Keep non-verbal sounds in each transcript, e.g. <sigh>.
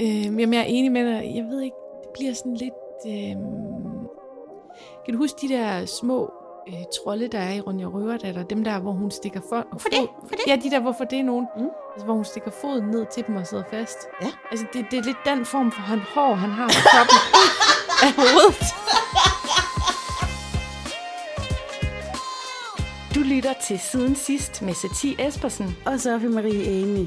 Øh, jamen, jeg er enig med dig. Jeg ved ikke, det bliver sådan lidt... Øh... Kan du huske de der små øh, trolde, der er i Ronja Røverdatter? Dem der, hvor hun stikker for... For det, for det. Ja, de der, hvorfor det er nogen. Mm. Altså, hvor hun stikker foden ned til dem og sidder fast. Ja. Altså, det, det er lidt den form for han hår, han har på toppen <laughs> af hovedet. Du lytter til Siden Sidst med Satie Espersen. Og Sofie Marie Amy.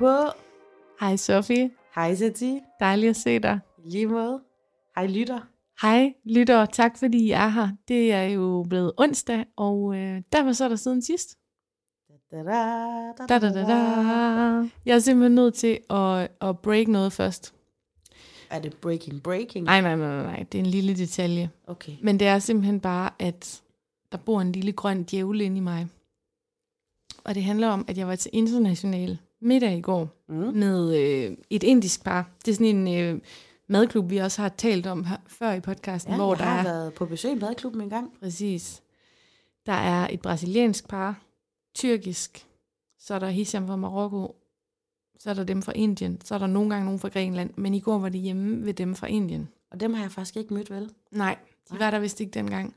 På. Hej Sofie. Hej Sati. Dejligt at se dig. Lige måde. Hej lytter. Hej lytter, tak fordi I er her. Det er jo blevet onsdag, og øh, derfor så er der siden sidst. Da, da, da, Da, da, da, da. Jeg er simpelthen nødt til at, at break noget først. Er det breaking breaking? Nej, nej, nej, nej, nej, det er en lille detalje. Okay. Men det er simpelthen bare, at der bor en lille grøn djævel inde i mig. Og det handler om, at jeg var til international middag i går Mm. med øh, et indisk par. Det er sådan en øh, madklub, vi også har talt om her, før i podcasten, Ja, hvor jeg der har er... været på besøg i madklubben en gang. Præcis. Der er et brasiliansk par, tyrkisk, så er der Hisham fra Marokko, så er der dem fra Indien, så er der nogle gange nogen fra Grækenland, men i går var det hjemme ved dem fra Indien. Og dem har jeg faktisk ikke mødt, vel? Nej, de Nej. var der vist ikke dengang.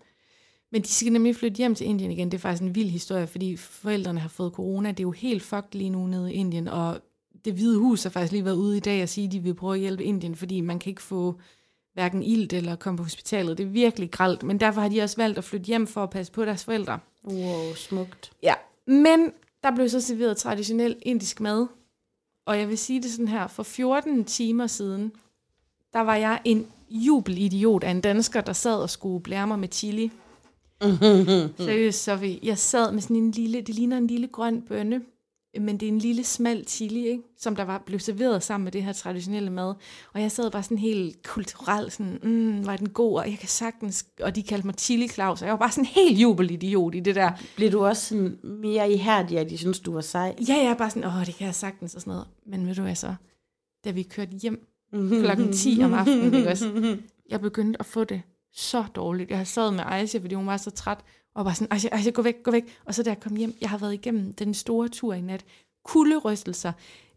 Men de skal nemlig flytte hjem til Indien igen. Det er faktisk en vild historie, fordi forældrene har fået corona. Det er jo helt fucked lige nu nede i Indien, og det hvide hus har faktisk lige været ude i dag og sige, at de vil prøve at hjælpe Indien, fordi man kan ikke få hverken ilt eller komme på hospitalet. Det er virkelig gralt, men derfor har de også valgt at flytte hjem for at passe på deres forældre. Wow, smukt. Ja. Men der blev så serveret traditionel indisk mad. Og jeg vil sige det sådan her, for 14 timer siden, der var jeg en jubelidiot af en dansker, der sad og skulle blære mig med chili. <laughs> Seriøst, Sofie. Jeg sad med sådan en lille, det ligner en lille grøn bønne, men det er en lille smal chili, ikke? som der var blev serveret sammen med det her traditionelle mad. Og jeg sad bare sådan helt kulturelt, sådan, mm, var den god, og jeg kan sagtens, og de kaldte mig Chili Claus, og jeg var bare sådan helt jubelidiot i det der. Bliver du også sådan mere ihærdig, at de synes, du var sej? Ja, jeg er bare sådan, åh, det kan jeg sagtens og sådan noget. Men ved du hvad så? Da vi kørte hjem <laughs> klokken 10 om aftenen, ikke også? Jeg begyndte at få det så dårligt. Jeg sad med Aisha, fordi hun var så træt, og bare sådan, Aisha, Aisha, gå væk, gå væk. Og så da jeg kom hjem, jeg har været igennem den store tur i nat. Kulderystelser,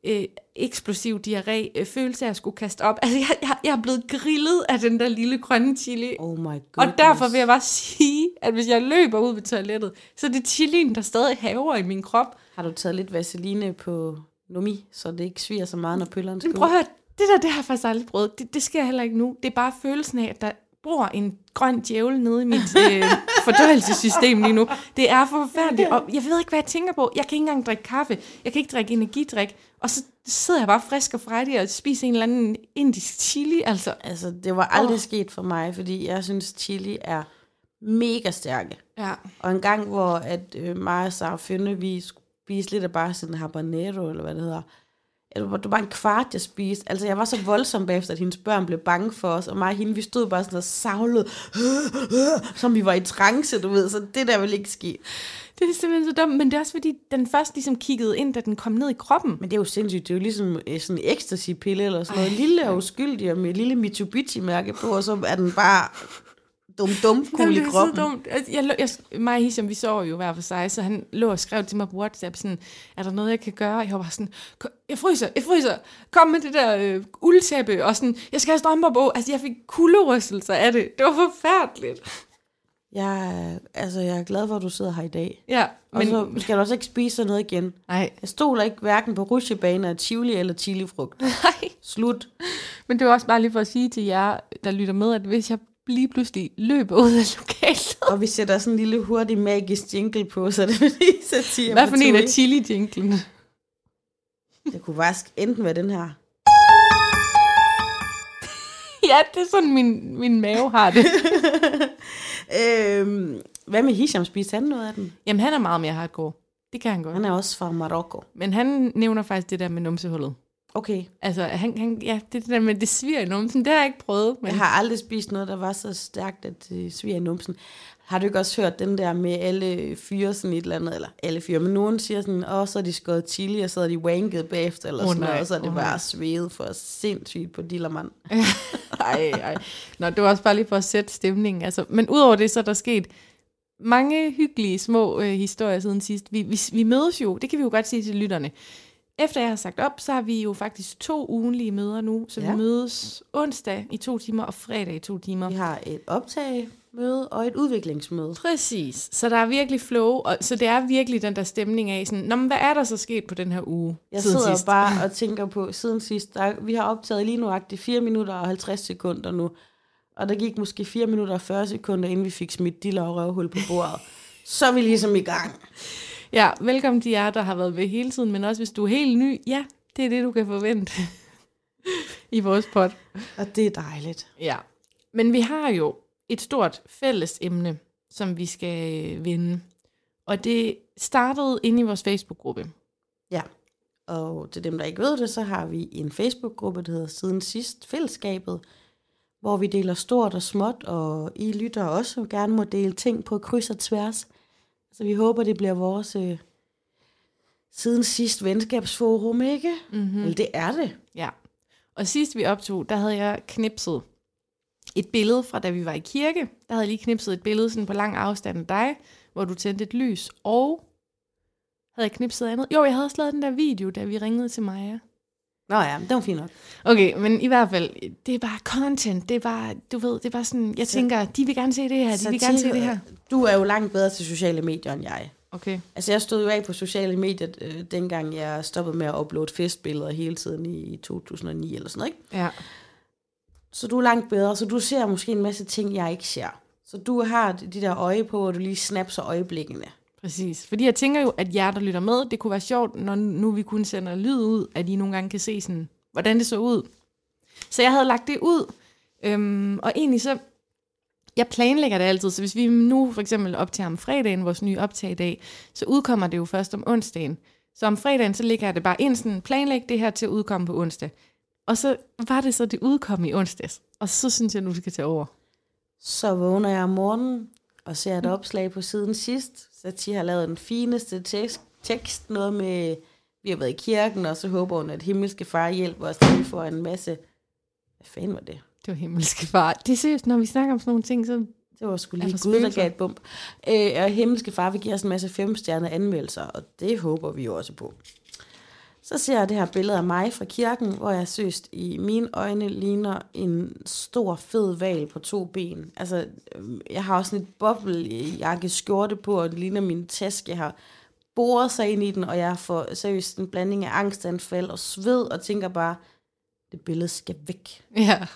øh, eksplosiv diarré, øh, følelse af at skulle kaste op. Altså, jeg, jeg, jeg er blevet grillet af den der lille grønne chili. Oh my god. Og derfor vil jeg bare sige, at hvis jeg løber ud ved toilettet, så er det chilien, der stadig haver i min krop. Har du taget lidt vaseline på Nomi, så det ikke sviger så meget, når pøllerne skal Men prøv at høre, det der, det har jeg faktisk aldrig prøvet. Det, det sker heller ikke nu. Det er bare følelsen af, at der bor en grøn djævel nede i mit øh, fordøjelsessystem lige nu. Det er forfærdeligt, og jeg ved ikke, hvad jeg tænker på. Jeg kan ikke engang drikke kaffe. Jeg kan ikke drikke energidrik. Og så sidder jeg bare frisk og frejdig og spiser en eller anden indisk chili. Altså, Altså, det var aldrig oh. sket for mig, fordi jeg synes, chili er mega stærke. ja. Og en gang, hvor at øh, mig og Sarah Fynde, vi spiste lidt af bare sådan habanero, eller hvad det hedder. Det var, det var bare en kvart, jeg spiste. Altså, jeg var så voldsom bagefter, at hendes børn blev bange for os, og mig og hende, vi stod bare sådan og savlede, <gasps> som vi var i trance, du ved, så det der ville ikke ske. Det er simpelthen så dumt, men det er også fordi, den først ligesom kiggede ind, da den kom ned i kroppen. Men det er jo sindssygt, det er jo ligesom øh, sådan en ecstasy-pille, eller sådan noget Ej, lille og uskyldig, og med lille Mitsubishi-mærke på, og så er den bare dum-dum Jamen, cool i det er så kroppen. dumt. Altså, Jeg, lå- jeg, mig og Hisham, vi sover jo hver for sig, så han lå og skrev til mig på WhatsApp sådan, er der noget, jeg kan gøre? Jeg var bare sådan, "Kom- jeg fryser, jeg fryser, kom med det der øh, uldtæppe, og sådan, jeg skal have strømper på. Altså, jeg fik kulderystelser af det. Det var forfærdeligt. Jeg, altså, jeg er glad for, at du sidder her i dag. Ja, Og men... så skal du også ikke spise sådan noget igen. Nej, Jeg stoler ikke hverken på rutsjebaner, chili eller chilifrugt. <laughs> nej. Slut. Men det var også bare lige for at sige til jer, der lytter med, at hvis jeg lige pludselig løber ud af lokalet, Og vi sætter sådan en lille hurtig magisk jingle på, så det fordi satire hvad for en af Tui. chili-jinklene? Det kunne faktisk enten være den her. <laughs> ja, det er sådan, min, min mave har det. <laughs> øhm, hvad med Hisham? Spiste han noget af den? Jamen, han er meget mere hardcore. Det kan han godt. Han er også fra Marokko. Men han nævner faktisk det der med numsehullet. Okay. Altså, han, han, ja, det, det der med, det sviger i numsen, det har jeg ikke prøvet. Men... Jeg har aldrig spist noget, der var så stærkt, at det sviger i numsen. Har du ikke også hørt den der med alle fyre sådan et eller andet, eller alle fyre, men nogen siger sådan, åh, så er de skåret chili, og så er de wanket bagefter, eller oh, sådan nej, noget, og så er det åh, bare svedet for sindssygt på dillermand. <laughs> ej, ej. Nå, det var også bare lige for at sætte stemningen. Altså, men udover det, så er der sket mange hyggelige små øh, historier siden sidst. Vi, vi, vi mødes jo, det kan vi jo godt sige til lytterne. Efter jeg har sagt op, så har vi jo faktisk to ugenlige møder nu, så ja. Vi mødes onsdag i to timer og fredag i to timer. Vi har et optagemøde og et udviklingsmøde. Præcis. Så der er virkelig flow, og så det er virkelig den der stemning af sådan, Nå, men hvad er der så sket på den her uge Jeg siden sidder sidst? bare og <laughs> tænker på, siden sidst, der, vi har optaget lige nu 4 minutter og 50 sekunder nu, og der gik måske 4 minutter og 40 sekunder, inden vi fik smidt diller og røvhul på bordet. Så er vi ligesom i gang. Ja, velkommen til jer, der har været ved hele tiden, men også hvis du er helt ny, ja, det er det, du kan forvente <laughs> i vores pod. Og det er dejligt. Ja. Men vi har jo et stort fælles emne, som vi skal vinde. Og det startede inde i vores Facebook-gruppe. Ja, og til dem, der ikke ved det, så har vi en Facebook-gruppe, der hedder Siden Sidst Fællesskabet, hvor vi deler stort og småt, og I lytter også gerne må dele ting på kryds og tværs. Så vi håber, det bliver vores øh, Siden Sidst venskabsforum, ikke? Mm-hmm. Eller det er det. Ja. Og sidst vi optog, der havde jeg knipset et billede fra da vi var i kirke. Der havde jeg lige knipset et billede sådan på lang afstand af dig, hvor du tændte et lys. Og havde jeg knipset andet? Jo, jeg havde også lavet den der video, da vi ringede til Maja. Nå ja, det var fint nok. Okay, men i hvert fald, det er bare content. Det er bare, du ved, det er bare sådan, jeg tænker, de vil gerne se det her, de vil gerne se det her. Du er jo langt bedre til sociale medier, end jeg. Okay. Altså, jeg stod jo af på sociale medier, øh, dengang jeg stoppede med at uploade festbilleder hele tiden i 2009 eller sådan noget, ikke? Ja. Så du er langt bedre, så du ser måske en masse ting, jeg ikke ser. Så du har de der øje på, hvor du lige snapser øjeblikkene. Præcis. Fordi jeg tænker jo, at jer, der lytter med, det kunne være sjovt, når nu vi kun sender lyd ud, at I nogle gange kan se sådan, hvordan det så ud. Så jeg havde lagt det ud, øhm, og egentlig så, jeg planlægger det altid, så hvis vi nu for eksempel optager om fredagen, vores nye optag i dag, så udkommer det jo først om onsdagen. Så om fredagen, så ligger jeg det bare ind sådan, planlæg det her til at udkomme på onsdag. Og så var det så, det udkom i onsdags. Og så synes jeg, nu skal tage over. Så vågner jeg om morgenen og ser et opslag på siden sidst. Satie har lavet den fineste tekst, tekst, noget med, vi har været i kirken, og så håber hun, at himmelske far hjælper os, til vi får en masse... Hvad fanden var det? Det var himmelske far. Det er seriøst, når vi snakker om sådan nogle ting, så Det var sgu lige Gud, der gav et bump. Øh, og himmelske far vil give os en masse femstjernede anmeldelser, og det håber vi jo også på. Så ser jeg det her billede af mig fra kirken, hvor jeg søst i mine øjne ligner en stor, fed val på to ben. Altså, øh, jeg har også sådan et boblejakke skjorte på, og det ligner min taske. Jeg har boret sig ind i den, og jeg får seriøst en blanding af angstanfald og sved, og tænker bare, det billede skal væk. ja.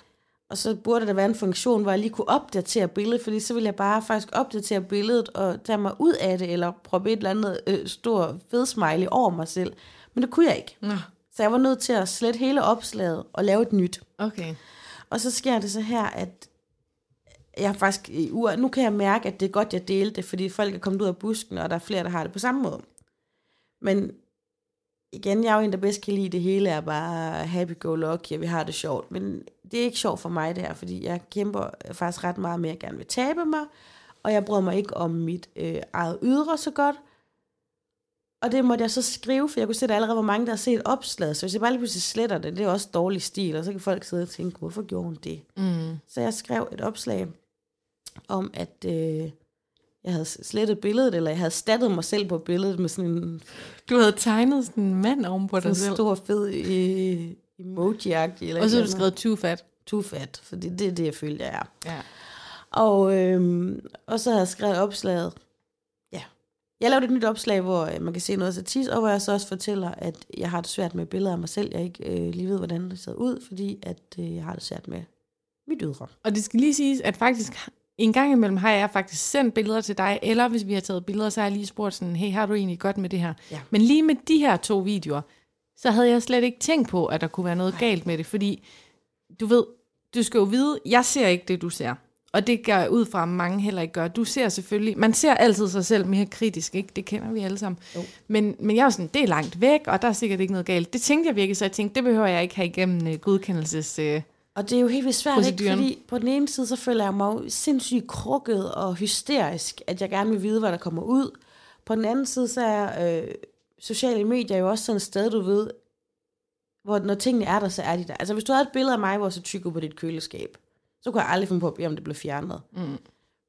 Og så burde der være en funktion, hvor jeg lige kunne opdatere billedet, fordi så ville jeg bare faktisk opdatere billedet og tage mig ud af det, eller proppe et eller andet øh, stor fed smiley over mig selv. Men det kunne jeg ikke. Nå, Så jeg var nødt til at slette hele opslaget og lave et nyt. okay. Og så sker det så her, at jeg faktisk i uger, nu kan jeg mærke, at det er godt, jeg delte det, fordi folk er kommet ud af busken, og der er flere, der har det på samme måde. Men igen, jeg er jo en, der bedst kan lide det hele, er bare happy-go-lucky, og vi har det sjovt. Men det er ikke sjovt for mig det her, fordi jeg kæmper faktisk ret meget med, at jeg gerne vil tabe mig, og jeg bryder mig ikke om mit øh, eget ydre så godt. Og det måtte jeg så skrive, for jeg kunne se, at der allerede var mange, der har set opslaget. Så hvis jeg bare lige pludselig sletter det, det er også dårlig stil, og så kan folk sidde og tænke, hvorfor gjorde hun det? Mm. Så jeg skrev et opslag om, at øh, jeg havde slettet billedet, eller jeg havde stattet mig selv på billedet med sådan en, Du havde tegnet sådan en mand oven på dig en selv. stor, fed øh, emoji-agtig. Eller Og så har du skrevet too fat. Too fat, for det, det er det, jeg følte, jeg er. Ja. Og, øh, og så havde jeg skrevet opslaget. Jeg lavede et nyt opslag, hvor øh, man kan se noget satis, og hvor jeg så også fortæller, at jeg har det svært med billeder af mig selv. Jeg ikke øh, lige ved, hvordan det ser ud, fordi at øh, jeg har det svært med mit ydre. Og det skal lige siges, at faktisk en gang imellem har jeg faktisk sendt billeder til dig, eller hvis vi har taget billeder, så har jeg lige spurgt sådan, hey, har du egentlig godt med det her? Ja. Men lige med de her to videoer, så havde jeg slet ikke tænkt på, at der kunne være noget galt med det, fordi du ved, du skal jo vide, jeg ser ikke det, du ser. Og det gør ud fra, at mange heller ikke gør. Du ser selvfølgelig, man ser altid sig selv mere kritisk, ikke? Det kender vi alle sammen. Jo. Men, men jeg er jo sådan, det er langt væk, og der er sikkert ikke noget galt. Det tænkte jeg virkelig, så jeg tænkte, det behøver jeg ikke have igennem uh, godkendelses... Uh, Og det er jo helt vildt svært, ikke? Fordi på den ene side, så føler jeg mig sindssygt krukket og hysterisk, at jeg gerne vil vide, hvad der kommer ud. På den anden side, så er øh, sociale medier jo også sådan et sted, du ved, hvor når tingene er der, så er de der. Altså hvis du havde et billede af mig, hvor så tyk ud på dit køleskab, så kunne jeg aldrig finde på at bede, om det blev fjernet. mm.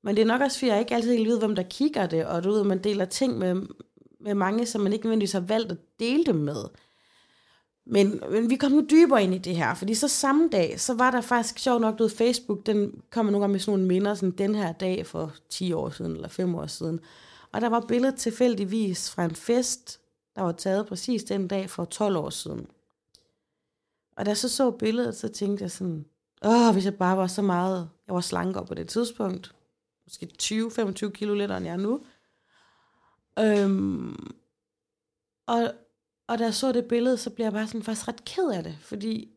Men det er nok også, fordi jeg ikke altid helt ved, hvem der kigger det, og du ved, man deler ting med, med mange, som man ikke nødvendigvis har valgt at dele dem med. Men, men vi kom jo dybere ind i det her, fordi så samme dag, så var der faktisk sjovt nok, du ved, Facebook, den kommer nogle gange med sådan nogle minder, sådan den her dag for 10 år siden, eller 5 år siden. Og der var billedet tilfældigvis fra en fest, der var taget præcis den dag for 12 år siden. Og da jeg så så billedet, så tænkte jeg sådan, åh, hvis jeg bare var så meget, jeg var slankere på det tidspunkt, måske 20-25 kilo lettere, end jeg er nu. Øhm, og, og da jeg så det billede, så blev jeg bare sådan faktisk ret ked af det, fordi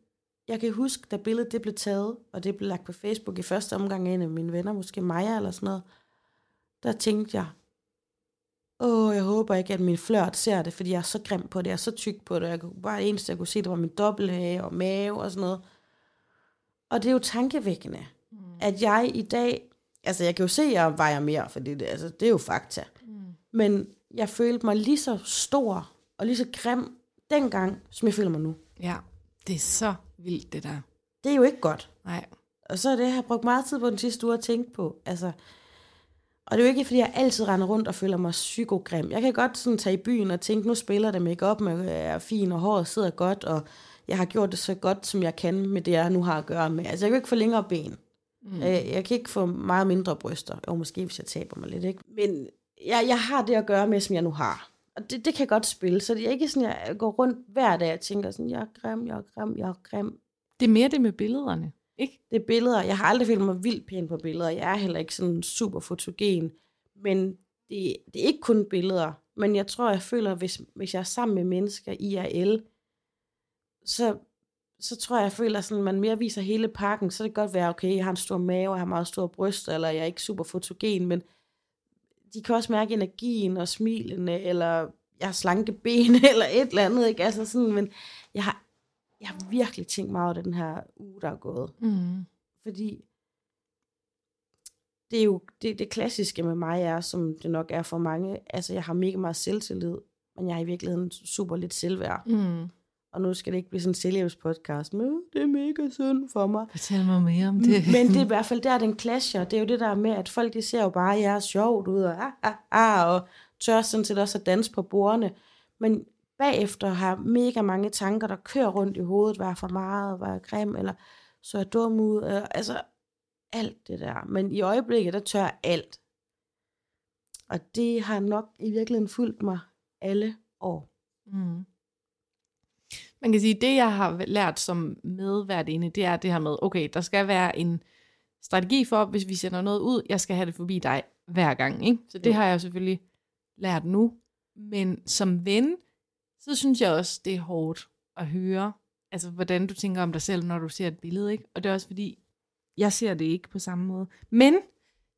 jeg kan huske, da billedet det blev taget, og det blev lagt på Facebook i første omgang af en af mine venner, måske Maja eller sådan noget, der tænkte jeg, åh, jeg håber ikke, at min flørt ser det, fordi jeg er så grim på det, jeg er så tyk på det, jeg kunne, bare eneste, jeg kunne se, det var min dobbelthage og mave og sådan noget. Og det er jo tankevækkende, mm. at jeg i dag, altså jeg kan jo se, at jeg vejer mere, for det, altså, det er jo fakta. Mm. Men jeg følte mig lige så stor og lige så grim dengang, som jeg føler mig nu. Ja, det er så vildt, det der. Det er jo ikke godt. Nej. Og så er det, jeg har brugt meget tid på den sidste uge at tænke på. Altså, og det er jo ikke, fordi jeg altid render rundt og føler mig psykogrim. Jeg kan godt sådan tage i byen og tænke, nu spiller det make op med er fin, og håret sidder godt, og jeg har gjort det så godt, som jeg kan med det, jeg nu har at gøre med. Altså, jeg kan ikke få længere ben. Mm. Jeg, jeg kan ikke få meget mindre bryster. Jo, måske hvis jeg taber mig lidt, ikke? Men jeg, jeg har det at gøre med, som jeg nu har. Og det, det kan godt spille. Så det er ikke sådan, jeg går rundt hver dag og tænker sådan, jeg er grim, jeg er grim, jeg er grim. Det er mere det med billederne, ikke? Det er billeder. Jeg har aldrig følt mig vildt pæn på billeder. Jeg er heller ikke sådan super fotogen. Men det, det er ikke kun billeder. Men jeg tror, jeg føler, hvis, hvis jeg er sammen med mennesker IRL, så, så tror jeg, jeg føler, sådan, man mere viser hele pakken. Så det kan godt være, okay, jeg har en stor mave, jeg har meget store bryster, eller jeg er ikke super fotogen, men de kan også mærke energien og smilene, eller jeg har slanke <laughs> ben, eller et eller andet, ikke? Altså sådan, men jeg har, jeg har virkelig tænkt meget over det, den her uge, der er gået. Mm. Fordi det er jo det, det klassiske med mig er, som det nok er for mange, altså jeg har mega meget selvtillid, men jeg har i virkeligheden super lidt selvværd. Mm. Og nu skal det ikke blive sådan en selvhjælpspodcast, men det er mega synd for mig. Fortæl mig mere om det. <laughs> Men det er i hvert fald der, den clasher. Det er jo det der med, at folk de ser jo bare, at jeg er sjovt ud, og, ah, ah, ah, og tør sådan set også at danse på bordene. Men bagefter har mega mange tanker, der kører rundt i hovedet, var for meget, var jeg grim, eller så er dum ud, eller, altså alt det der. Men i øjeblikket, der tør alt. Og det har nok i virkeligheden fulgt mig alle år. Mm. Man kan sige, det jeg har lært som medværtinde, det er det her med, okay, der skal være en strategi for, hvis vi sender noget ud, jeg skal have det forbi dig hver gang. Ikke? Så det har jeg selvfølgelig lært nu. Men som ven, så synes jeg også, det er hårdt at høre, altså hvordan du tænker om dig selv, når du ser et billede. Ikke? Og det er også fordi, jeg ser det ikke på samme måde. Men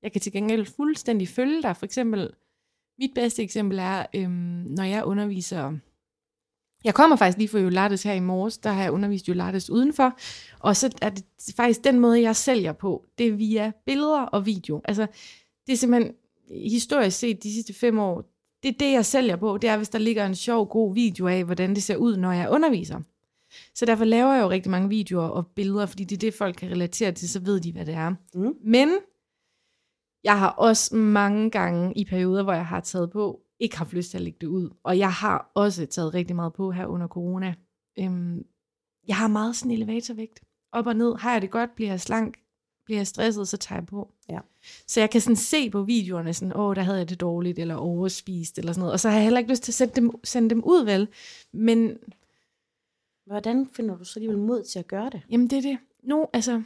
jeg kan til gengæld fuldstændig følge dig. For eksempel, mit bedste eksempel er, øhm, når jeg underviser jeg kommer faktisk lige fra Jolates her i morges, der har jeg undervist Jolates udenfor, og så er det faktisk den måde, jeg sælger på, det er via billeder og video. Altså, det er simpelthen historisk set de sidste fem år, det er det, jeg sælger på, det er, hvis der ligger en sjov, god video af, hvordan det ser ud, når jeg underviser. Så derfor laver jeg jo rigtig mange videoer og billeder, fordi det er det, folk kan relatere til, så ved de, hvad det er. Mm. Men jeg har også mange gange i perioder, hvor jeg har taget på, ikke haft lyst til at lægge det ud. Og jeg har også taget rigtig meget på her under corona. Øhm, jeg har meget sådan elevatorvægt. Op og ned. Har jeg det godt? Bliver jeg slank? Bliver jeg stresset? Så tager jeg på. Ja. Så jeg kan sådan se på videoerne, sådan, åh, der havde jeg det dårligt, eller overspist, eller sådan noget. Og så har jeg heller ikke lyst til at sende dem, sende dem ud, vel? Men Hvordan finder du så alligevel mod til at gøre det? Jamen, det er det. Nu, altså...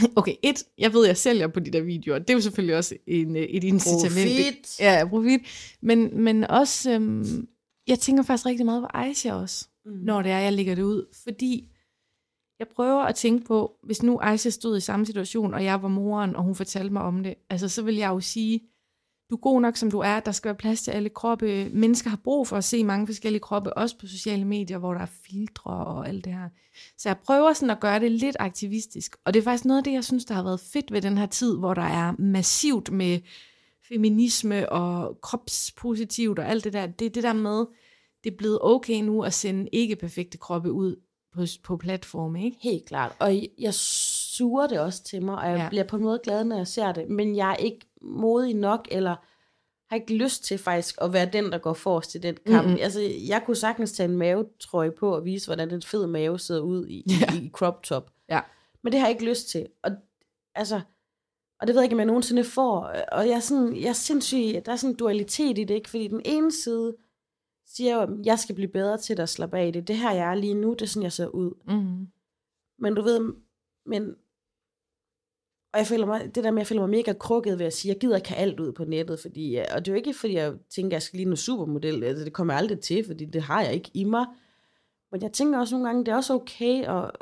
<laughs> Okay, et, jeg ved, jeg sælger på de der videoer. Det er jo selvfølgelig også en, øh, et incitament. Profit. Ja, profit. Men, men også, øhm, jeg tænker faktisk rigtig meget på Aisha også, Mm. når det er, jeg lægger det ud. Fordi jeg prøver at tænke på, hvis nu Aisha stod i samme situation, og jeg var moren, og hun fortalte mig om det, altså så vil jeg jo sige, du er god nok, som du er. Der skal være plads til alle kroppe. Mennesker har brug for at se mange forskellige kroppe, også på sociale medier, hvor der er filtre og alt det her. Så jeg prøver sådan at gøre det lidt aktivistisk. Og det er faktisk noget af det, jeg synes, der har været fedt ved den her tid, hvor der er massivt med feminisme og kropspositivt og alt det der. Det er det der med, det er blevet okay nu at sende ikke perfekte kroppe ud på, på platforme, ikke? Helt klart. Og jeg suger det også til mig, og jeg ja. bliver på en måde glad, når jeg ser det. Men jeg er ikke modig nok, eller har ikke lyst til faktisk at være den, der går forrest i den kamp. Mm-hmm. Altså, jeg kunne sagtens tage en mavetrøje på og vise, hvordan den fede mave sidder ud i, ja. i, i crop top. Ja. Men det har jeg ikke lyst til. Og, altså, og det ved jeg ikke, om jeg nogensinde får. Og jeg er, sådan, jeg er sindssygt, der er sådan en dualitet i det, ikke? Fordi den ene side siger jo, at jeg skal blive bedre til at slappe af i det. Det her, jeg er lige nu, det er sådan, jeg ser ud. Mm-hmm. Men du ved, men og jeg føler mig, det der med, at jeg føler mig mega krukket ved at sige, at jeg gider ikke have alt ud på nettet, fordi, og det er jo ikke, fordi jeg tænker, at jeg skal lige en supermodel, altså det kommer jeg aldrig til, fordi det har jeg ikke i mig. Men jeg tænker også nogle gange, det er også okay, og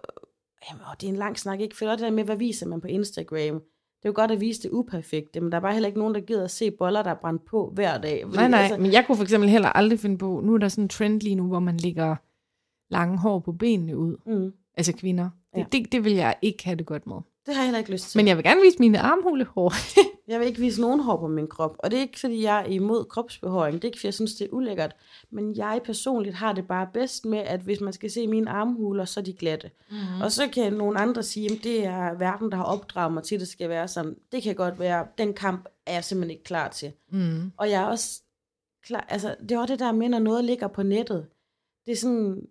jamen, det er en lang snak, ikke? For det der med, hvad viser man på Instagram? Det er jo godt at vise det uperfekte, men der er bare heller ikke nogen, der gider at se boller, der er brændt på hver dag. Fordi, nej, nej, altså, men jeg kunne for eksempel heller aldrig finde på, nu er der sådan en trend lige nu, hvor man lægger lange hår på benene ud. Mm. Altså kvinder. Det, ja. det, det vil jeg ikke have det godt med. Det har jeg heller ikke lyst til. Men jeg vil gerne vise mine armhulehår. <laughs> jeg vil ikke vise nogen hår på min krop. Og det er ikke, fordi jeg er imod kropsbehåring. Det er ikke, fordi jeg synes, det er ulækkert. Men jeg personligt har det bare bedst med, at hvis man skal se mine armhuler, så er de glatte. Mm-hmm. Og så kan nogle andre sige, at det er verden, der har opdraget mig til, at det skal være sådan. Det kan godt være, den kamp er jeg simpelthen ikke klar til. Mm. Og jeg er også klar, altså det er også det der med, når noget ligger på nettet. Det er sådan,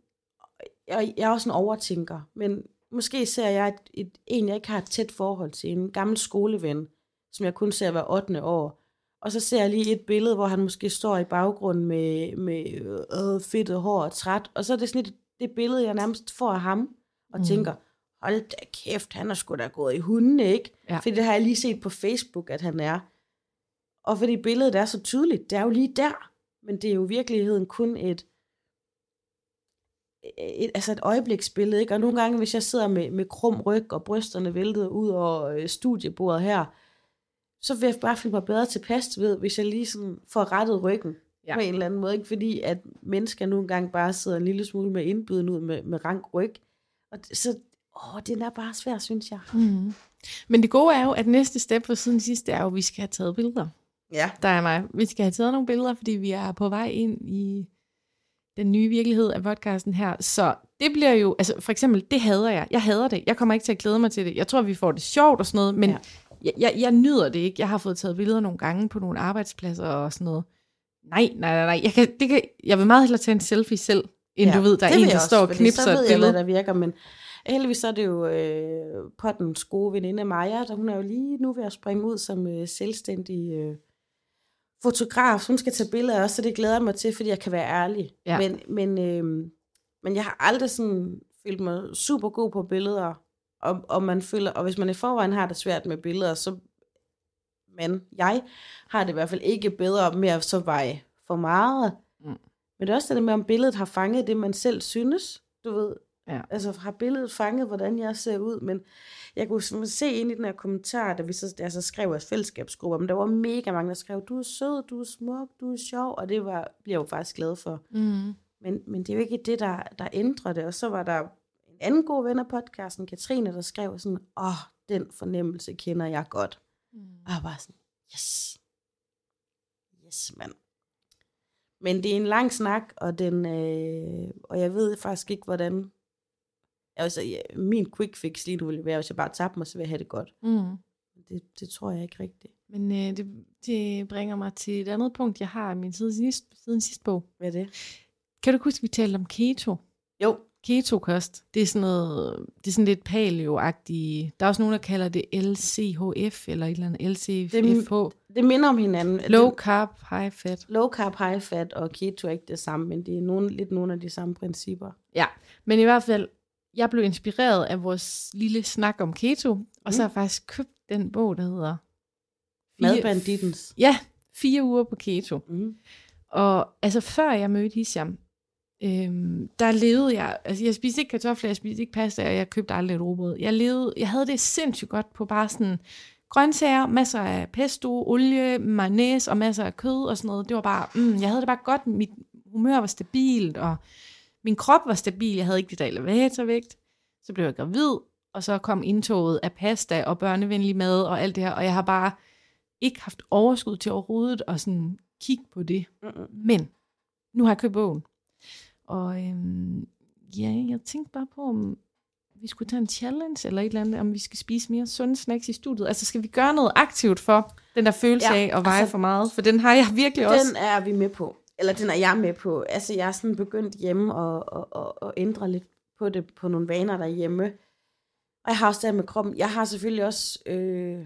jeg, jeg er også en overtænker, men måske ser jeg et, et, en, jeg ikke har et tæt forhold til, en gammel skoleven, som jeg kun ser hver 8. år. Og så ser jeg lige et billede, hvor han måske står i baggrunden med, med øh, fedtet hår og træt. Og så er det sådan et, det billede, jeg nærmest får af ham, og mm. tænker, hold da kæft, han er sgu da gået i hunden, ikke? Ja. Fordi det har jeg lige set på Facebook, at han er. Og fordi billedet er så tydeligt, det er jo lige der. Men det er jo i virkeligheden kun et, et, altså et øjebliksbillede, ikke? Og nogle gange, hvis jeg sidder med, med krum ryg og brysterne væltet ud over øh, studiebordet her, så vil jeg bare føle mig bedre tilpas ved, hvis jeg lige sådan får rettet ryggen ja. på en eller anden måde. Ikke? Fordi at mennesker nogle gange bare sidder en lille smule med indbyden ud med, med rank ryg. Og så, åh, den er bare svær, synes jeg. Mm. Men det gode er jo, at næste step for siden sidste er jo, at vi skal have taget billeder. Ja. Der er mig. Vi skal have taget nogle billeder, fordi vi er på vej ind i den nye virkelighed af podcasten her. Så det bliver jo, altså for eksempel, det hader jeg. Jeg hader det. Jeg kommer ikke til at glæde mig til det. Jeg tror, vi får det sjovt og sådan noget, men ja. jeg, jeg, jeg nyder det ikke. Jeg har fået taget billeder nogle gange på nogle arbejdspladser og sådan noget. Nej, nej, nej, nej. Jeg, kan, det kan, jeg vil meget hellere tage en selfie selv, end ja, du ved, der er en, der også, står og knipser så ved et billede. Jeg, der virker, men heldigvis så er det jo øh, pottens gode veninde Maja, der hun er jo lige nu ved at springe ud som øh, selvstændig øh, fotograf, hun skal tage billeder også, så det glæder jeg mig til, fordi jeg kan være ærlig. Ja. Men, men, øh, men jeg har aldrig sådan følt mig super god på billeder, og, og, man føler, og hvis man i forvejen har det svært med billeder, så men jeg har det i hvert fald ikke bedre med at så veje for meget. Mm. Men det er også det med, om billedet har fanget det, man selv synes. Du ved, Ja. altså har billedet fanget, hvordan jeg ser ud, men jeg kunne se ind i den her kommentar, da vi så altså, skrev vores fællesskabsgrupper, men der var mega mange, der skrev, du er sød, du er smuk, du er sjov, og det var, bliver jeg jo faktisk glad for. Mm. Men, men det er jo ikke det, der, der ændrer det. Og så var der en anden god ven af podcasten, Katrine, der skrev sådan, åh, den fornemmelse kender jeg godt. Mm. Og jeg var sådan, yes. Yes, mand. Men det er en lang snak, og, den, øh, og jeg ved faktisk ikke, hvordan... Altså, ja, min quick fix lige nu ville være, hvis jeg bare tabte mig, så vil jeg have det godt. Mm. Det, det tror jeg ikke rigtigt. Men øh, det, det bringer mig til et andet punkt, jeg har i min siden sidste, siden sidste bog. Hvad er det? Kan du huske, vi talte om keto? Jo. Keto-kost, det er sådan noget, det er sådan lidt paleo-agtigt. Der er også nogen, der kalder det LCHF, eller et eller andet LCFH. Det minder om hinanden. Low carb, high fat. Low carb, high fat og keto er ikke det samme, men det er nogle, lidt nogle af de samme principper. Ja, men i hvert fald, jeg blev inspireret af vores lille snak om keto, og mm. så har jeg faktisk købt den bog, der hedder... Madbandittens. Ja, fire uger på keto. Mm. Og altså før jeg mødte Hisham, øhm, der levede jeg, altså jeg spiste ikke kartofler, jeg spiste ikke pasta, og jeg købte aldrig et robrød. Jeg, levede, jeg havde det sindssygt godt på bare sådan grøntsager, masser af pesto, olie, mayonnaise og masser af kød og sådan noget. Det var bare, mm, jeg havde det bare godt, mit humør var stabilt, og min krop var stabil, jeg havde ikke det der elevatorvægt. Så blev jeg gravid, og så kom indtoget af pasta og børnevenlig mad og alt det her, og jeg har bare ikke haft overskud til overhovedet at sådan kigge på det. Mm-mm. Men nu har jeg købt bogen. Og øhm, ja, jeg tænkte bare på, om vi skulle tage en challenge eller et eller andet, om vi skal spise mere sunde snacks i studiet. Altså skal vi gøre noget aktivt for den der følelse Ja, af at veje altså, for meget? For den har jeg virkelig også. Den er vi med på. Eller den er jeg med på. Altså, jeg er sådan begyndt hjemme og, og, og, og ændre lidt på det, på nogle vaner derhjemme. Og jeg har også det med kroppen. Jeg har selvfølgelig også, øh,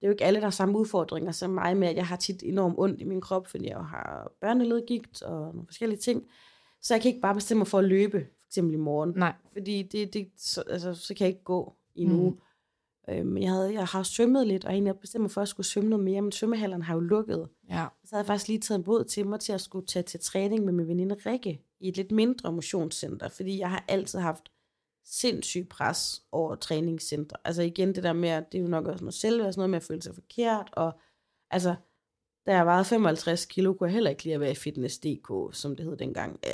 det er jo ikke alle, der har samme udfordringer som mig med, at jeg har tit enormt ondt i min krop, fordi jeg har børneledgigt og nogle forskellige ting. Så jeg kan ikke bare bestemme mig for at løbe, for eksempel i morgen. Nej. Fordi det, det, så, altså, så kan jeg ikke gå i en Øh, men jeg, havde, jeg har svømmet lidt, og egentlig bestemt mig for at skulle svømme noget mere, men svømmehallerne har jo lukket. Ja. Så havde jeg faktisk lige taget en båd til mig til at skulle tage til træning med min veninde Rikke i et lidt mindre motionscenter, fordi jeg har altid haft sindssyg pres over træningscenter. Altså igen det der med, at det er jo nok også noget selv, sådan noget med at føle sig forkert, og altså, da jeg vejede 55 kilo, kunne jeg heller ikke lide at være i Fitness.dk, som det hed dengang. Øh,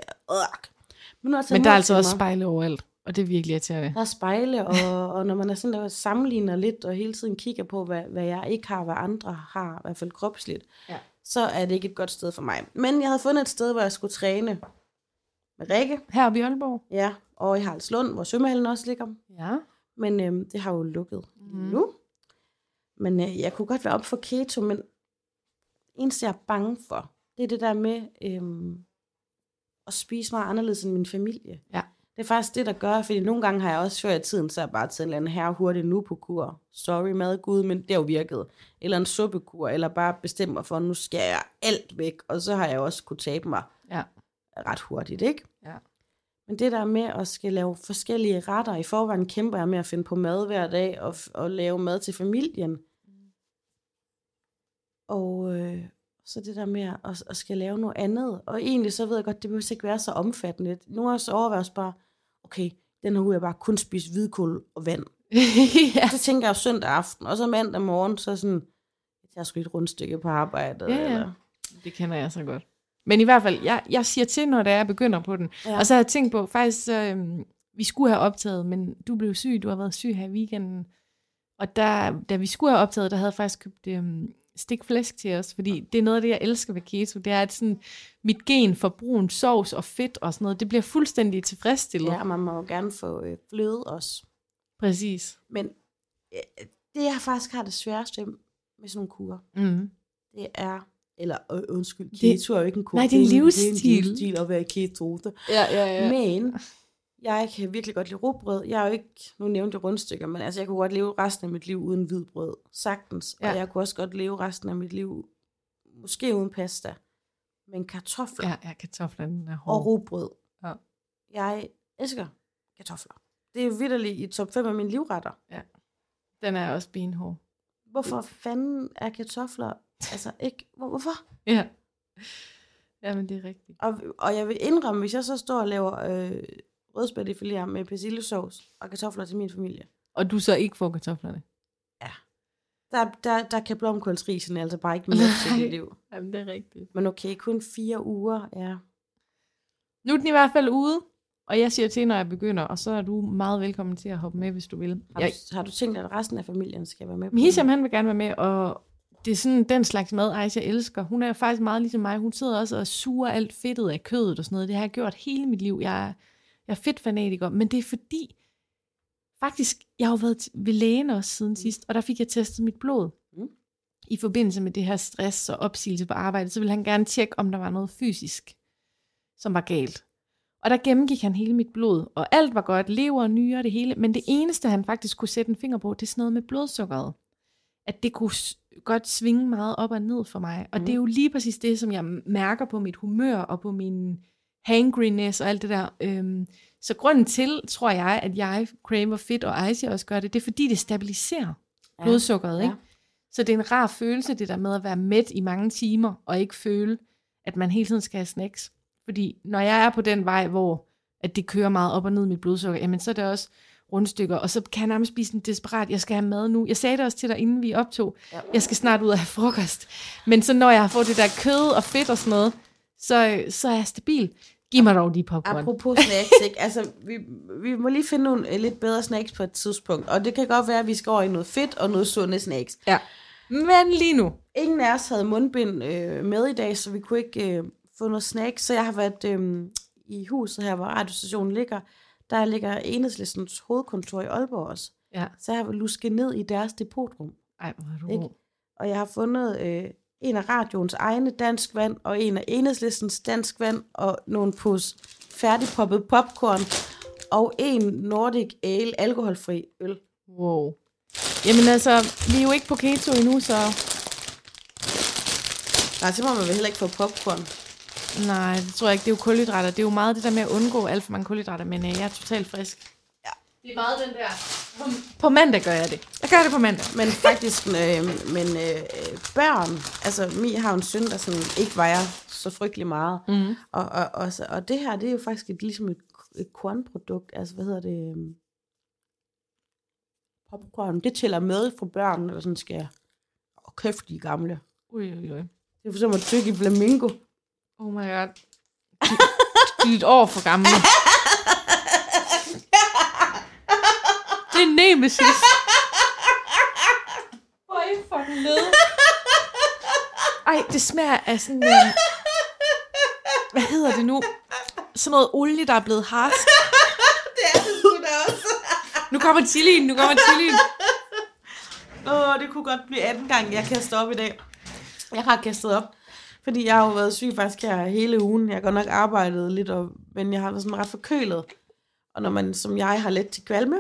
Men, nu har jeg Men der er altså også spejle overalt, og det er virkelig irriterende. Der er spejle, og, og når man er sådan der sammenligner lidt, og hele tiden kigger på, hvad, hvad jeg ikke har, hvad andre har, i hvert fald kropsligt, Ja. så er det ikke et godt sted for mig. Men jeg havde fundet et sted, hvor jeg skulle træne med Rikke, Her i Aalborg. ja, og i Haraldslund, hvor svømmehallen også ligger. Ja. Men øhm, det har jo lukket mm. nu. Men øh, jeg kunne godt være op for keto, men eneste jeg er bange for, det er det der med øhm, at spise meget anderledes end min familie. Ja. Det er faktisk det, der gør, fordi nogle gange har jeg også før i tiden, så har jeg bare taget en eller anden her hurtigt nu på kur. Sorry mad, Gud, men det har jo virket. Eller en suppekur, eller bare bestemme mig for, nu skal jeg alt væk. Og så har jeg også kunne tabe mig Ja. ret hurtigt, ikke? Ja. Men det der med at skal lave forskellige retter, i forvejen kæmper jeg med at finde på mad hver dag, og, og lave mad til familien. Og øh, så det der med at, at skal lave noget andet. Og egentlig så ved jeg godt, det behøver ikke være så omfattende. Af os overvejer os bare, okay, den her uge jeg bare kun spise hvidkål og vand. <laughs> ja. Så tænker jeg søndag aften, og så mandag morgen, så sådan, jeg tager sgu et rundstykke på arbejdet. Ja, ja. Eller, Det kender jeg så godt. Men i hvert fald, jeg, jeg siger til, når det er, jeg begynder på den. Ja. Og så har jeg tænkt på, faktisk, øhm, vi skulle have optaget, men du blev syg, du har været syg her i weekenden. Og der, da vi skulle have optaget, der havde jeg faktisk købt øhm, stik flæsk til os, fordi det er noget af det, jeg elsker ved keto. Det er, at sådan, mit gen for brun sovs og fedt og sådan noget, det bliver fuldstændig tilfredsstillet. ja, man må jo gerne få øh, fløde også. Præcis. Men øh, det, jeg faktisk har det sværeste med sådan nogle kurer, Mm. det er, eller øh, undskyld, Det- keto er jo ikke en kur. Nej, det er en Det er en livsstil. livsstil at være keto. Ja, ja, Men jeg kan virkelig godt lide rugbrød. Jeg er jo ikke, nu nævnte jeg rundstykker, men altså jeg kunne godt leve resten af mit liv uden hvidbrød. Sagtens. Ja. Ja. Og jeg kunne også godt leve resten af mit liv, måske uden pasta. Men kartofler Ja, ja, kartoflerne er og hårde. rugbrød. Ja. Jeg elsker kartofler. Det er vidderligt i top 5 af mine livretter. Den er også benhård. Hvorfor fanden er kartofler, altså ikke, hvor, hvorfor? Ja. Ja, men det er rigtigt. Og, og jeg vil indrømme, hvis jeg så står og laver øh, rødspættefiléer med persillesauce og kartofler til min familie, Og du så ikke får kartoflerne. der, der, der kan blomkålsrisen altså bare ikke mere til <laughs> dit liv. Jamen, det er rigtigt. Men okay, kun fire uger, ja. Nu er den i hvert fald ude, og jeg siger til, når jeg begynder, og så er du meget velkommen til at hoppe med, hvis du vil. Har, Jeg, du, har du tænkt, at resten af familien skal være med på Hisham, han vil gerne være med, og det er sådan den slags mad, Aisha elsker. Hun er faktisk meget ligesom mig. Hun sidder også og suger alt fedtet af kødet og sådan noget. Det har jeg gjort hele mit liv. Jeg jeg er fedtfanatiker, men det er fordi, faktisk, jeg har jo været ved lægen også siden sidst, og der fik jeg testet mit blod. Mm. I forbindelse med det her stress og opsigelse på arbejde, så ville han gerne tjekke, om der var noget fysisk, som var galt. Og der gennemgik han hele mit blod, og alt var godt, lever, nyre, det hele. Men det eneste, han faktisk kunne sætte en finger på, det er sådan noget med blodsukkeret. At det kunne godt svinge meget op og ned for mig. Og Mhm. det er jo lige præcis det, som jeg mærker på mit humør og på min hangriness og alt det der. Øhm, så grunden til, tror jeg, at jeg craver fedt, og Icy også gør det, det er fordi, det stabiliserer Ja. blodsukkeret. Ja. Ikke? Så det er en rar følelse, det der med at være mæt i mange timer, og ikke føle, at man hele tiden skal have snacks. Fordi når jeg er på den vej, hvor at det kører meget op og ned mit blodsukker, jamen så er det også rundstykker, og så kan jeg nærmest spise en desperat, jeg skal have mad nu. Jeg sagde det også til dig, inden vi optog, ja. jeg skal snart ud og have frokost. Men så når jeg har fået det der kød og fedt og sådan noget, så, så er jeg stabil. Giv mig dog lige popcorn. Apropos snacks, ikke? Altså, vi, vi må lige finde nogle øh, lidt bedre snacks på et tidspunkt. Og det kan godt være, at vi skal over i noget fedt og noget sunde snacks. Ja. Men lige nu. Ingen af os havde mundbind øh, med i dag, så vi kunne ikke øh, få noget snacks. Så jeg har været øh, i huset her, hvor radiostationen ligger. Der ligger enhedslistens hovedkontor i Aalborg også. Ja. Så jeg har lusket ned i deres depotrum. Ej, hvor er du Ikke? Og jeg har fundet øh, en af radioens egne dansk vand, og en af enhedslistens dansk vand, og nogle pose færdigpoppet popcorn, og en Nordic Ale alkoholfri øl. Wow. Jamen altså, vi er jo ikke på keto endnu, så Nej, så må man vel heller ikke få popcorn. nej, det tror jeg ikke. Det er jo kulhydrater. Det er jo meget det der med at undgå alt for mange kulhydrater, men øh, jeg er totalt frisk. Det er meget den der... På, på mandag gør jeg det. Jeg gør det på mandag. Men faktisk, øh, men øh, børn, altså Mi har en søn, der sådan ikke vejer så frygtelig meget. Mm. Og, og, og, så, og det her, det er jo faktisk et, ligesom et, et kornprodukt. Altså, hvad hedder det? Popcorn. Det tæller med for børn, eller sådan skal jeg. Åh, kæft, de gamle. Ui, ui, ui. Det er for eksempel at tykke i flamingo. Oh my god. Du er et år for gammel. <laughs> Er nemesis. <laughs> Hvor er I fucking nede? Ej, det smager af sådan en... Hvad hedder det nu? Sådan noget olie, der er blevet harsk. <laughs> Det er det sgu da også. Nu kommer chilien, nu kommer chilien. Åh, det kunne godt blive 18 gang, jeg kaster op i dag. Jeg har kastet op, fordi jeg har jo været syg faktisk her hele ugen. Jeg har godt nok arbejdet lidt, og, men jeg har været sådan ret forkølet. Og når man som jeg har let til kvalme,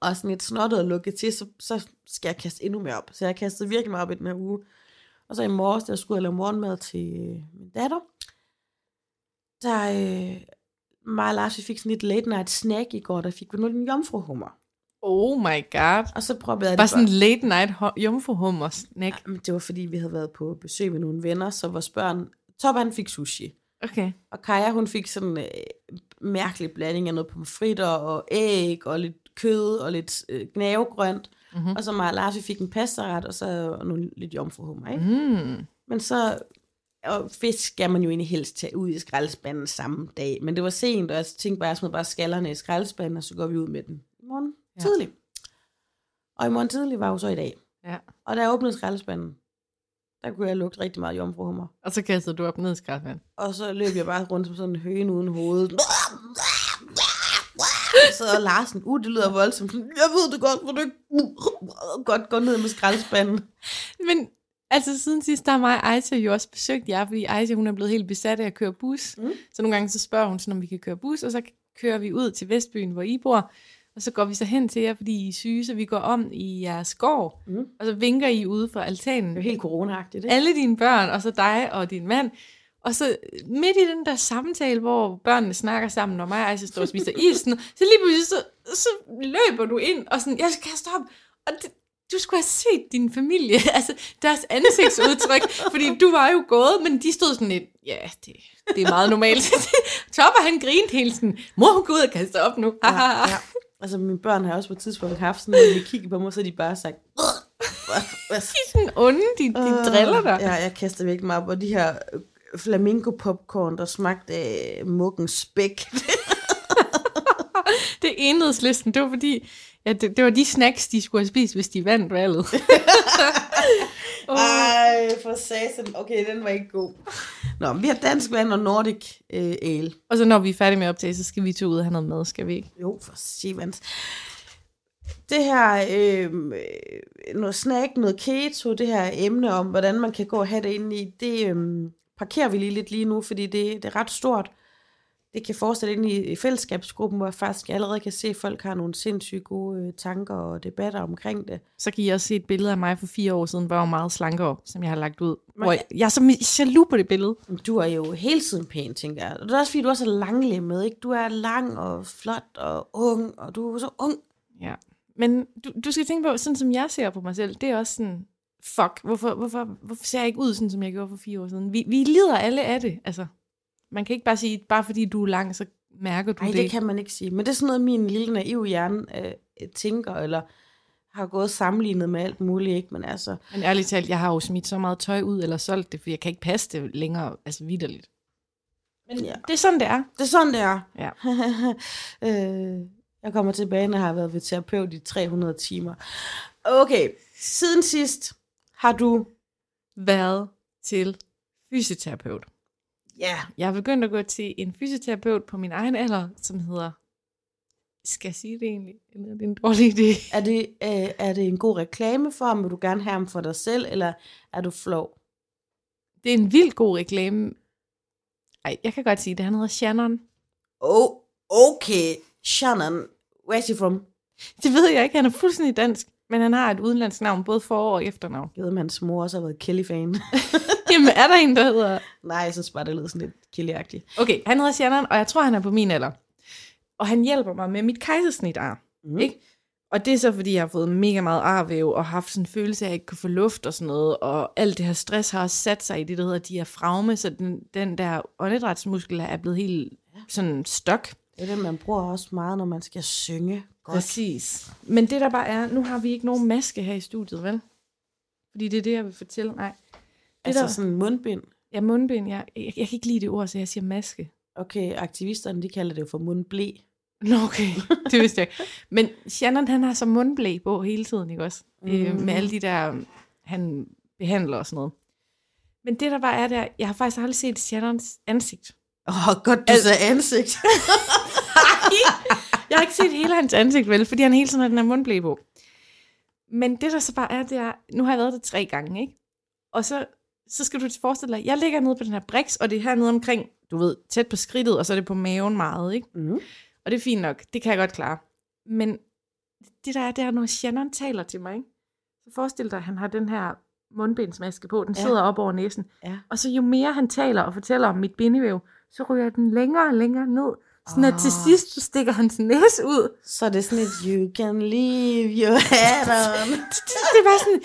og sådan lidt snottet og lukket til, så, så skal jeg kaste endnu mere op. Så jeg kastet virkelig meget op i den her uge. Og så i morges, da jeg skulle lave morgenmad til øh, min datter, der øh, mig og Lars, vi fik sådan lidt late night snack i går, der fik vi noget en jomfruhummer. Oh my god. Og så prøvede jeg det Bare sådan en late night jomfruhummer snack. Men det var fordi, vi havde været på besøg med nogle venner, så vores børn... Top, han fik sushi. Okay. Og Kaja, hun fik sådan en øh, mærkelig blanding af noget pomfritter og æg og lidt kød og lidt øh, gnavegrønt. Mhm. Og så mig og Lars, vi fik en pastaret og så nogle, lidt jomfruhummer, ikke? Mm. Men så... Og fisk skal man jo egentlig helst tage ud i skraldespanden samme dag. Men det var sent, og jeg tænkte bare, jeg smed bare skallerne i skraldespanden, og så går vi ud med den i morgen Ja. tidlig. Og i morgen tidlig var jo så i dag. Ja. Og da jeg åbnede skraldespanden, der kunne jeg lugte rigtig meget jomfruhummer. Og så kastede du op ned i skraldvand. Og så løb jeg bare rundt som sådan en høne uden hoved. Så og Larsen, uh, det lyder voldsomt. Jeg ved det godt, hvor du ikke godt går ned med skraldespanden. Men altså siden sidst, der har mig og Aisha jo også besøgt jer, fordi Aisha hun er blevet helt besat af at køre bus. Mm. Så nogle gange så spørger hun sådan, om vi kan køre bus, og så kører vi ud til Vestbyen, hvor I bor. Og så går vi så hen til jer, fordi I er syge, så vi går om i jeres gård, Mm. og så vinker I ude fra altanen. Det er jo helt corona-agtigt, ikke? Alle dine børn, og så dig og din mand. Og så midt i den der samtale, hvor børnene snakker sammen, og mig og Aisha står og spiser isen, så lige pludselig så, så løber du ind, og sådan, jeg skal stoppe. Og det, du skulle have set din familie, <laughs> altså deres ansigtsudtryk, fordi du var jo gået, men de stod sådan lidt, ja, det, det er meget normalt. <laughs> Topper han grinte hele sådan, mor hun gå ud og kaste op nu. Ja, ja. Altså, mine børn har også på et tidspunkt haft sådan, når de kigger på mig, så de bare sagt, De er sådan onde, de, de driller dig. Ja, jeg kaster virkelig meget op, og de her øh, flamingo popcorn, der smagte af muggen spæk. <laughs> Det er enhedslisten, det var fordi, ja, det, det var de snacks, de skulle have spist, hvis de vandt valget. <laughs> oh. Ej, for satan. Okay, den var ikke god. Nå, vi har dansk vand og Nordic øh, ale. Og så når vi er færdige med at optage, så skal vi til ud og have noget mad, skal vi ikke? Jo, for sivans. Det her, øh, noget snack, noget keto, det her emne om, hvordan man kan gå og have det inde i, det øh, parkerer vi lige lidt lige nu, fordi det, det er ret stort. Det kan forestille ind i, i fællesskabsgruppen, hvor jeg faktisk allerede kan se, at folk har nogle sindssygt gode øh, tanker og debatter omkring det. Så kan I også se et billede af mig for fire år siden, hvor jeg var meget slankere, som jeg har lagt ud. Man Hvor jeg, jeg er så jaloux på det billede. Du er jo hele tiden pæn, tænker jeg. Og det er også fordi, du er så langlemmet, ikke? Du er lang og flot og ung, og du er så ung. Ja. Men du, du skal tænke på, sådan som jeg ser på mig selv, det er også sådan, fuck, hvorfor, hvorfor, hvorfor ser jeg ikke ud, sådan som jeg gjorde for fire år siden? Vi, vi lider alle af det, altså. Man kan ikke bare sige, bare fordi du er lang, så mærker du Nej, det. det kan man ikke sige. Men det er sådan noget, min lille naive hjerne øh, tænker, eller har gået sammenlignet med alt muligt, ikke? Men altså, Men ærligt talt, jeg har jo smidt så meget tøj ud, eller solgt det, for jeg kan ikke passe det længere, altså vidderligt. Men ja. det er sådan, det er. det er sådan, det er. Ja. <laughs> øh, jeg kommer tilbage, når jeg har været ved terapeut i 300 timer. Okay, siden sidst har du... Været til fysioterapeut. Ja, Jeg er begyndt at gå til en fysioterapeut på min egen alder, som hedder... Skal jeg sige det egentlig? Eller er det en dårlig idé? er det, øh, er det en god reklame for ham? Vil du gerne have ham for dig selv, eller er du flov? Det er en vild god reklame. Ej, jeg kan godt sige det. Han hedder Shannon. Oh, okay. Shannon, where's he from? Det ved jeg ikke. Han er fuldstændig dansk. Men han har et udenlandsk navn, både for- og efternavn. Jeg ved, hans mor også har været Kelly-fan. <laughs> Jamen, er der en, der hedder... Nej, jeg synes bare, det lyder sådan lidt Kelly-agtigt. Okay, han hedder Shannon, og jeg tror, han er på min alder. Og han hjælper mig med mit kejsersnitar. Mm. Ikke? Og det er så, fordi jeg har fået mega meget arvæv, og haft sådan en følelse af, at jeg ikke kunne få luft og sådan noget. Og alt det her stress har også sat sig i det, der hedder diafragme, så den, den der åndedrætsmuskel er blevet helt sådan stok. Det er det, man bruger også meget, når man skal synge godt. Præcis. Men det der bare er, nu har vi ikke nogen maske her i studiet, vel? Fordi det er det, jeg vil fortælle. Nej. Det Altså der, sådan mundbind. ja, mundbind, jeg, jeg, jeg kan ikke lide det ord, så jeg siger maske. Okay, aktivisterne, de kalder det jo for mundblæ. Nå, okay. Det vidste jeg ikke. Men Shannon, han har så mundblæ på hele tiden, ikke også? Mm. Øh, med alle de der, han behandler og sådan noget. Men det der bare er der, jeg har faktisk aldrig set Shannons ansigt. Åh, oh, godt, du Al- sagde ansigt. <laughs> Jeg har ikke set hele hans ansigt, vel? Fordi han hele tiden har den her mundblæ på. Men det der så bare er, det er, nu har jeg været der tre gange, ikke? Og så, så skal du forestille dig, jeg ligger nede på den her briks, og det er hernede omkring, du ved, tæt på skridtet, og så er det på maven meget, ikke? mm. Og det er fint nok, det kan jeg godt klare. Men det der er, det er, når Shannon taler til mig, ikke? så forestil dig, at han har den her mundbindsmaske på, den Ja. sidder op over næsen. Ja. Og så jo mere han taler og fortæller om mit bindevæv, så ryger den længere og længere ned. Sådan at til Ah. sidst så stikker hans næse ud. Så er det sådan et, you can leave your hat on. <laughs> Det er bare sådan,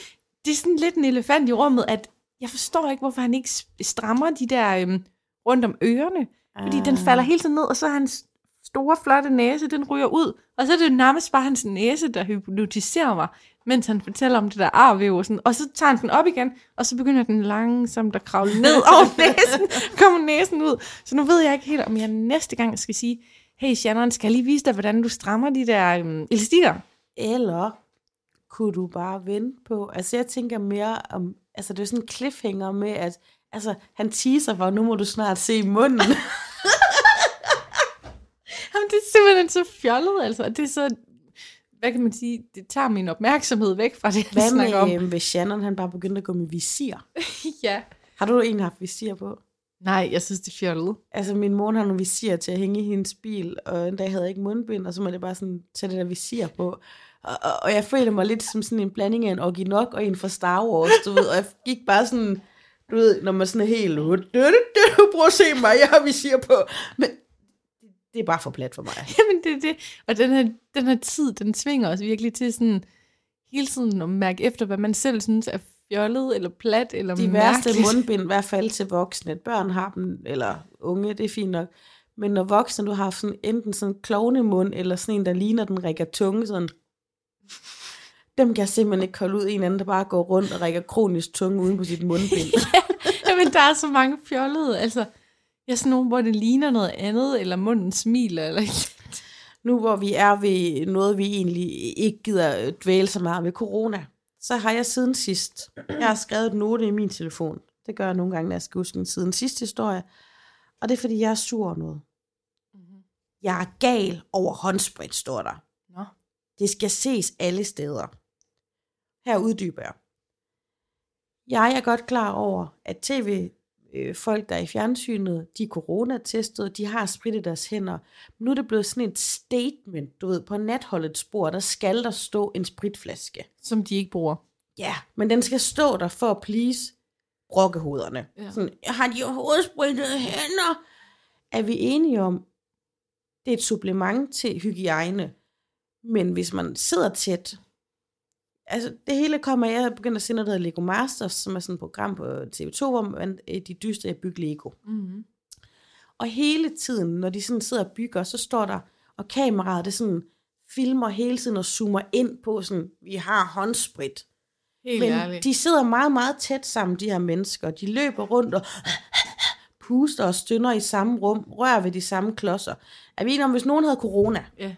det er sådan lidt en elefant i rummet, at jeg forstår ikke, hvorfor han ikke strammer de der øhm, rundt om ørerne. Fordi den falder hele tiden ned, og så er hans store, flotte næse, den ryger ud. Og så er det nærmest bare hans næse, der hypnotiserer mig, mens han fortæller om det der arvæv og sådan. Og så tager han den op igen, og så begynder den langsomt at kravle <laughs> ned over næsen. Kommer næsen ud. Så nu ved jeg ikke helt, om jeg næste gang skal sige, hey Shannon, skal jeg lige vise dig, hvordan du strammer de der øhm, elastikker? Eller kunne du bare vente på, altså jeg tænker mere om, altså det er sådan en cliffhanger med, at altså, han teaser for, nu må du snart se munden. <laughs> Jamen, det er simpelthen så fjollet, altså. Det er så, hvad kan man sige, det tager min opmærksomhed væk fra det, jeg Hvad snakker om. med, øh, hvis Shannon han bare begyndte at gå med visir? <laughs> ja. Har du egentlig haft visir på? Nej, jeg synes, det er fjollet. Altså, min mor har nogle visir til at hænge i hendes bil, og en dag havde jeg ikke mundbind, og så måtte jeg bare sådan tage det der visir på. Og, og, og jeg følte mig lidt som sådan en blanding af en Orginok og en fra Star Wars, du ved, og jeg gik bare sådan, du ved, når man sådan er helt, "Du, du, du, prøv at se mig, jeg har visir på. Men det er bare for plat for mig. <laughs> Jamen, det er det. Og den her, den her tid, den tvinger os virkelig til sådan, hele tiden at mærke efter, hvad man selv synes er fjollet, eller plat, eller De værste mundbind, i hvert fald til voksne. Børn har dem, eller unge, det er fint nok. Men når voksne, du har sådan, enten sådan en klovnemund, eller sådan en, der ligner, den rækker tunge, sådan, dem kan jeg simpelthen ikke holde ud. En anden, der bare går rundt og rækker kronisk tunge uden på sit mundbind. <laughs> Jamen, der er så mange fjollede. Altså, jeg er sådan nogle, hvor det ligner noget andet, eller munden smiler, eller nu hvor vi er ved noget, vi egentlig ikke gider dvæle så meget ved corona, så har jeg siden sidst, jeg har skrevet en note i min telefon. Det gør jeg nogle gange, når jeg skal huske en siden sidste historie. Og det er, fordi jeg er sur over noget. Jeg er gal over håndsprit, står der. Nå. Det skal ses alle steder. Her uddyber jeg. Jeg er godt klar over, at tv øh, folk, der er i fjernsynet, de er coronatestet, de har spritet deres hænder. Nu er det blevet sådan et statement, du ved, på natholdets spor, der skal der stå en spritflaske. som de ikke bruger. Ja, men den skal stå der for at please brokkehoderne. Ja. Sådan, har de overhovedet spritet hænder? Er vi enige om, det er et supplement til hygiejne. Men hvis man sidder tæt, altså det hele kommer, jeg er begyndt at se noget, der hedder Lego Masters, som er sådan et program på TV2, hvor man, øh, de dyster at bygge Lego. Mm-hmm. Og hele tiden, når de sådan sidder og bygger, så står der, og kameraet det sådan filmer hele tiden og zoomer ind på sådan, vi har håndsprit. Helt Men ærligt. de sidder meget, meget tæt sammen, de her mennesker. De løber rundt og puster og stønner i samme rum, rører ved de samme klodser. Er vi enige om, hvis nogen havde corona, Ja.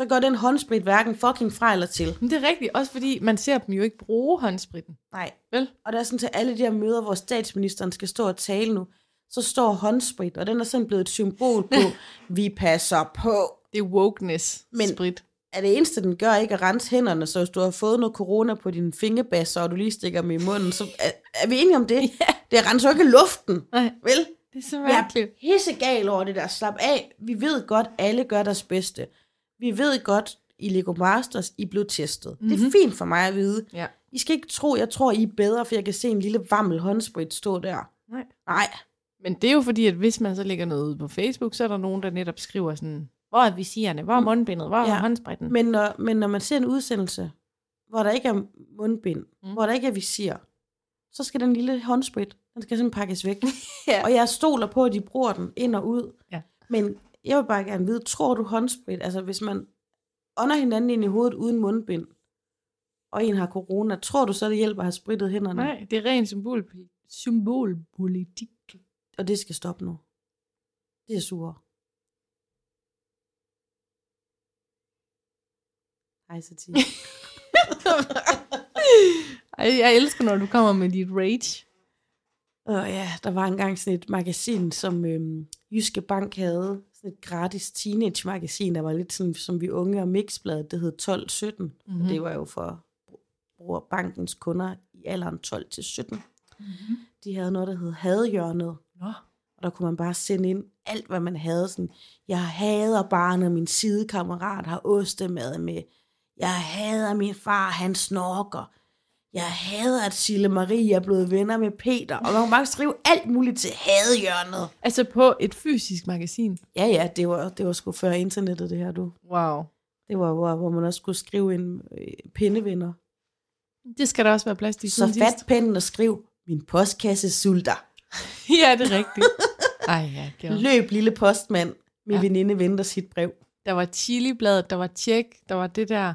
Så gør den håndsprit hverken fucking fra eller til. Men det er rigtigt, også fordi man ser dem jo ikke bruge håndspritten. Nej. Vel? Og der er sådan til alle de her møder, hvor statsministeren skal stå og tale nu, så står håndsprit, og den er sådan blevet et symbol på, <laughs> vi passer på. Det er wokeness Men- sprit. Er det eneste, den gør, ikke at rense hænderne, så hvis du har fået noget corona på dine fingerbasser, og du lige stikker dem i munden, så er, er vi enige om det? <laughs> Ja. Det renser jo ikke luften, Nej, vel? det er så Jeg er mærkeligt. pissegal over det der. Slap af. Vi ved godt, alle gør deres bedste. Vi ved godt, i Lego Masters, I blev testet. Mm-hmm. Det er fint for mig at vide. Ja. I skal ikke tro, jeg tror, I er bedre, for jeg kan se en lille vammel håndsprit stå der. Nej. Nej. Men det er jo fordi, at hvis man så lægger noget ud på Facebook, så er der nogen, der netop skriver sådan, hvor er visirerne, hvor er mundbindet, hvor er Ja. håndspritten? Men når, men når man ser en udsendelse, hvor der ikke er mundbind, mm. Mm. hvor der ikke er visir, så skal den lille håndsprit, den skal simpelthen pakkes væk. <laughs> Ja. Og jeg stoler på, at de bruger den ind og ud. Ja. Men jeg vil bare gerne vide, tror du håndsprit, altså hvis man ånder hinanden ind i hovedet uden mundbind, og en har corona, tror du så, det hjælper at have spritet hænderne? Nej, det er ren symbol, symbolpolitik. Og det skal stoppe nu. Det er sure. Hej, Satie. <laughs> Ej, jeg elsker, når du kommer med dit rage. Og ja, der var engang sådan et magasin, som øhm, Jyske Bank havde. Sådan et gratis teenage-magasin, der var lidt sådan, som vi unge og mixbladet. Det hed 12-17. Mm-hmm. Mhm. Og det var jo for bruger bankens kunder i alderen 12-17. Mm-hmm. De havde noget, der hed Hadehjørnet. Nå. Og der kunne man bare sende ind alt, hvad man havde. Sådan, jeg hader bare, når min sidekammerat har ostemad med. Jeg hader min far, han snorker. Jeg hader, at Sille Marie er blevet venner med Peter. Og man kunne bare skrive alt muligt til hadehjørnet. Altså på et fysisk magasin. Ja, ja, det var, det var sgu før internettet, det her, du. Wow. Det var, hvor, hvor man også skulle skrive en øh, pindevinder. Det skal der også være plads til. Så fat pennen og skriv, min postkasse sulter. <laughs> ja, det er rigtigt. <laughs> Ej, ja, det var. Løb, lille postmand. Min. Ja. veninde venter sit brev. Der var chilibladet, der var tjek, der var det der,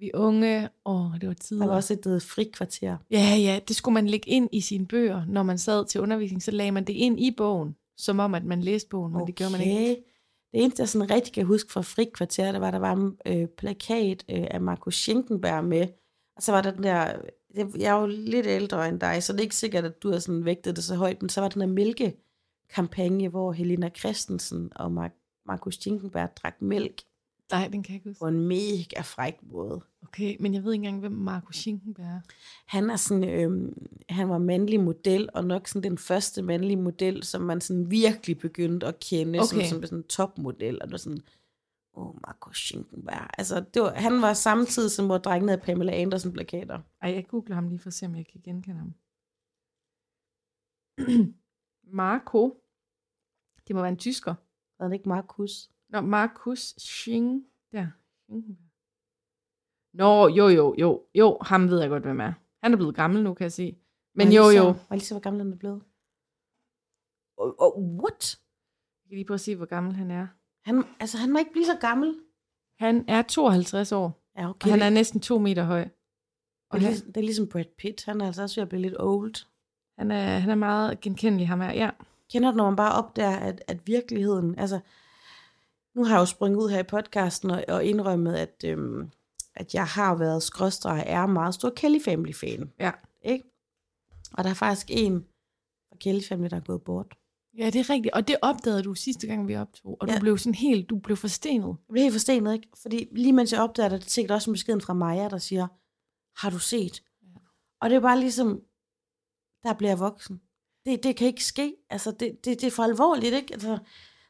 vi unge, åh, det var tider. Der var også et frikvarter. Ja, ja, det skulle man lægge ind i sine bøger, når man sad til undervisning, så lagde man det ind i bogen, som om, at man læste bogen, men det gjorde man ikke. Det eneste, jeg sådan rigtig kan huske fra frikvarter, det var, der var en øh, plakat øh, af Markus Schinkenberg med. Og så var der den der, jeg, er jo lidt ældre end dig, så det er ikke sikkert, at du har sådan vægtet det så højt, men så var den der mælkekampagne, hvor Helena Christensen og Mar- Markus Schinkenberg drak mælk Nej, den kan jeg ikke huske. på en mega fræk måde. Okay, men jeg ved ikke engang, hvem Marco Schinkenberg er. Han er sådan, øhm, han var mandlig model, og nok sådan den første mandlige model, som man sådan virkelig begyndte at kende, okay. som, som sådan en topmodel, og det var sådan, åh, oh, Marco Schinkenberg. Altså, det var, han var samtidig som hvor drengen af Pamela Anderson plakater. Ej, jeg googler ham lige for at se, om jeg kan genkende ham. <clears throat> Marco. Det må være en tysker. Var det ikke Markus? Nå, Markus Sching. Der. Nå, jo, jo, jo. Jo, ham ved jeg godt, hvem er. Han er blevet gammel nu, kan jeg se. Men jo, jo. jeg lige se, hvor gammel han er blevet? Oh, oh, what? Jeg kan lige prøve at se, hvor gammel han er. Han, altså, han må ikke blive så gammel. Han er 52 år, Ja, og okay. han det, er næsten to meter høj. det, Og er han, ligesom, det er ligesom Brad Pitt. Han er altså også ved at blive lidt old. han, er, han er meget genkendelig, ham her. Ja. kender du, når man bare opdager, at, at virkeligheden, altså, nu har jeg jo sprunget ud her i podcasten og, og indrømmet, at, øhm, at jeg har været skråstreg er meget stor Kelly Family fan. Ja. Ikke? Og der er faktisk en fra Kelly Family, der er gået bort. ja, det er rigtigt. Og det opdagede du sidste gang, vi optog. Og Ja. du blev sådan helt, du blev forstenet. Jeg blev helt forstenet, ikke? Fordi lige mens jeg opdager det, sikkert også en beskeden fra Maja, der siger, har du set? Ja. Og det er bare ligesom, der bliver jeg voksen. Det, det kan ikke ske. Altså, det, det, det er for alvorligt, ikke? Altså,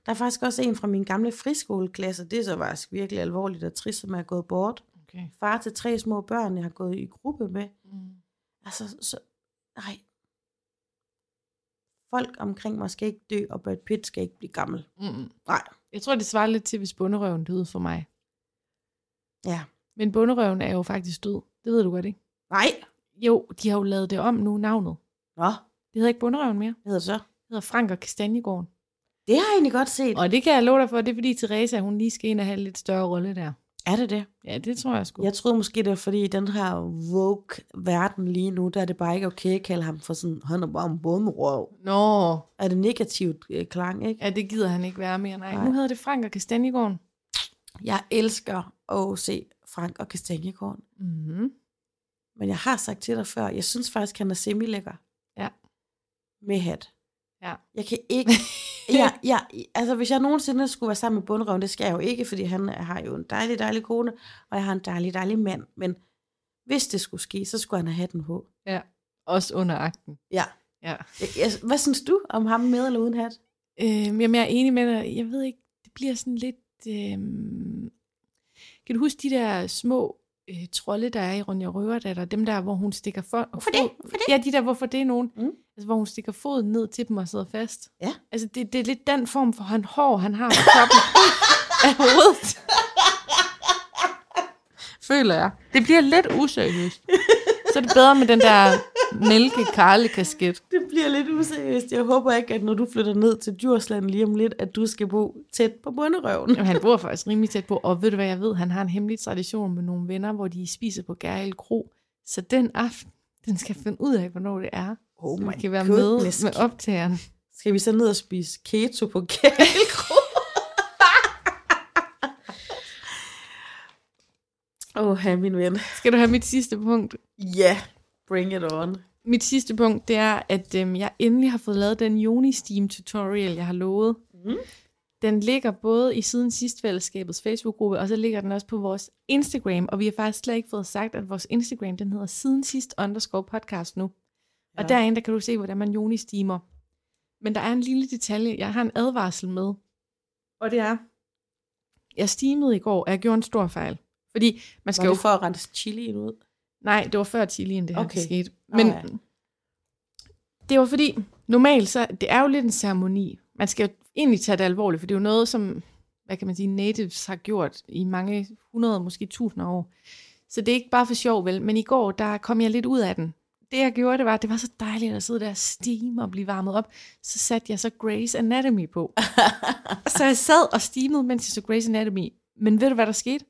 der er faktisk også en fra min gamle friskoleklasse, det er så faktisk virkelig alvorligt og trist, som er gået bort. Okay. Far til tre små børn, jeg har gået i gruppe med. Mm. Altså, så, nej. Folk omkring mig skal ikke dø, og Brad Pitt skal ikke blive gammel. Mm. Nej. Jeg tror, det svarer lidt til, hvis bunderøven døde for mig. Ja. Men bunderøven er jo faktisk død. Det ved du godt, ikke? Nej. Jo, de har jo lavet det om nu, navnet. Nå, Det hedder ikke bunderøven mere. hvad hedder det så? Det hedder Frank og Kastanjegården. Det har jeg egentlig godt set. Og det kan jeg love dig for, det er fordi Teresa, hun lige skal ind og have en lidt større rolle der. Er det det? Ja, det tror jeg sgu. Jeg troede måske, det var fordi i den her woke-verden lige nu, der er det bare ikke okay at kalde ham for sådan, han er bare en bundrøv. Nå, Er det negativt øh, klang, ikke? ja, det gider han ikke være mere. Nej, Nej. nu hedder det Frank og Kastanjegården. Jeg elsker at se Frank og Kastanjegården. Mm-hmm. Men jeg har sagt til dig før, jeg synes faktisk, han er semi-lækker. Ja. Med hat. Ja. Jeg kan ikke... <laughs> ja, ja, altså hvis jeg nogensinde skulle være sammen med bundrøven, det skal jeg jo ikke, fordi han har jo en dejlig, dejlig kone, og jeg har en dejlig, dejlig mand. Men hvis det skulle ske, så skulle han have hatten på. Ja, også under akten. Ja. Ja. Jeg, jeg, hvad synes du om ham med eller uden hat? Øh, jamen, jeg er enig med dig. Jeg ved ikke, det bliver sådan lidt... Øh... Kan du huske de der små øh, trolde, der er i Ronja Røverdatter? Dem der, hvor hun stikker for... Hvorfor det? Hvorfor det? Ja, de der, hvorfor det er nogen. Mm. Altså, hvor hun stikker foden ned til dem og sidder fast. Ja. Altså, det, det er lidt den form for han hår, han har på toppen <laughs> af hovedet. Føler jeg. Det bliver lidt useriøst. <laughs> Så er det bedre med den der mælke kasket. <laughs> Det bliver lidt useriøst. Jeg håber ikke, at når du flytter ned til Djursland lige om lidt, at du skal bo tæt på bunderøven. Jamen, han bor faktisk rimelig tæt på, og ved du hvad jeg ved? Han har en hemmelig tradition med nogle venner, hvor de spiser på Gærhild Kro. Så den aften, den skal finde ud af, hvornår det er. Oh my kan være goodness. med med optageren. Skal vi så ned og spise keto på Kælkro? Åh, oh, min ven. Skal du have mit sidste punkt? Ja, yeah, bring it on. Mit sidste punkt, det er, at øhm, jeg endelig har fået lavet den Uni-Steam tutorial, jeg har lovet. Mm. Den ligger både i Siden Sidst Fællesskabets Facebook-gruppe, og så ligger den også på vores Instagram, og vi har faktisk slet ikke fået sagt, at vores Instagram, den hedder Siden Sidst underscore podcast nu. Og Ja. derinde, der kan du se, hvordan man Uni-steamer. Men der er en lille detalje, jeg har en advarsel med, og det er, jeg steamede i går, og jeg gjorde en stor fejl. Fordi man skal Var jo det for at rense chilien ud? Nej, det var før chilien, det her Okay. okay. skete. Men ja. det var fordi, normalt så, det er jo lidt en ceremoni. Man skal jo egentlig tage det alvorligt, for det er jo noget, som, hvad kan man sige, natives har gjort i mange hundrede, måske tusinder år. Så det er ikke bare for sjov, vel? Men i går, der kom jeg lidt ud af den. Det jeg gjorde, det var, det var så dejligt at sidde der og steame og blive varmet op. Så satte jeg så Grey's Anatomy på. <laughs> så jeg sad og steamede, mens jeg så Grey's Anatomy. Men ved du, hvad der skete?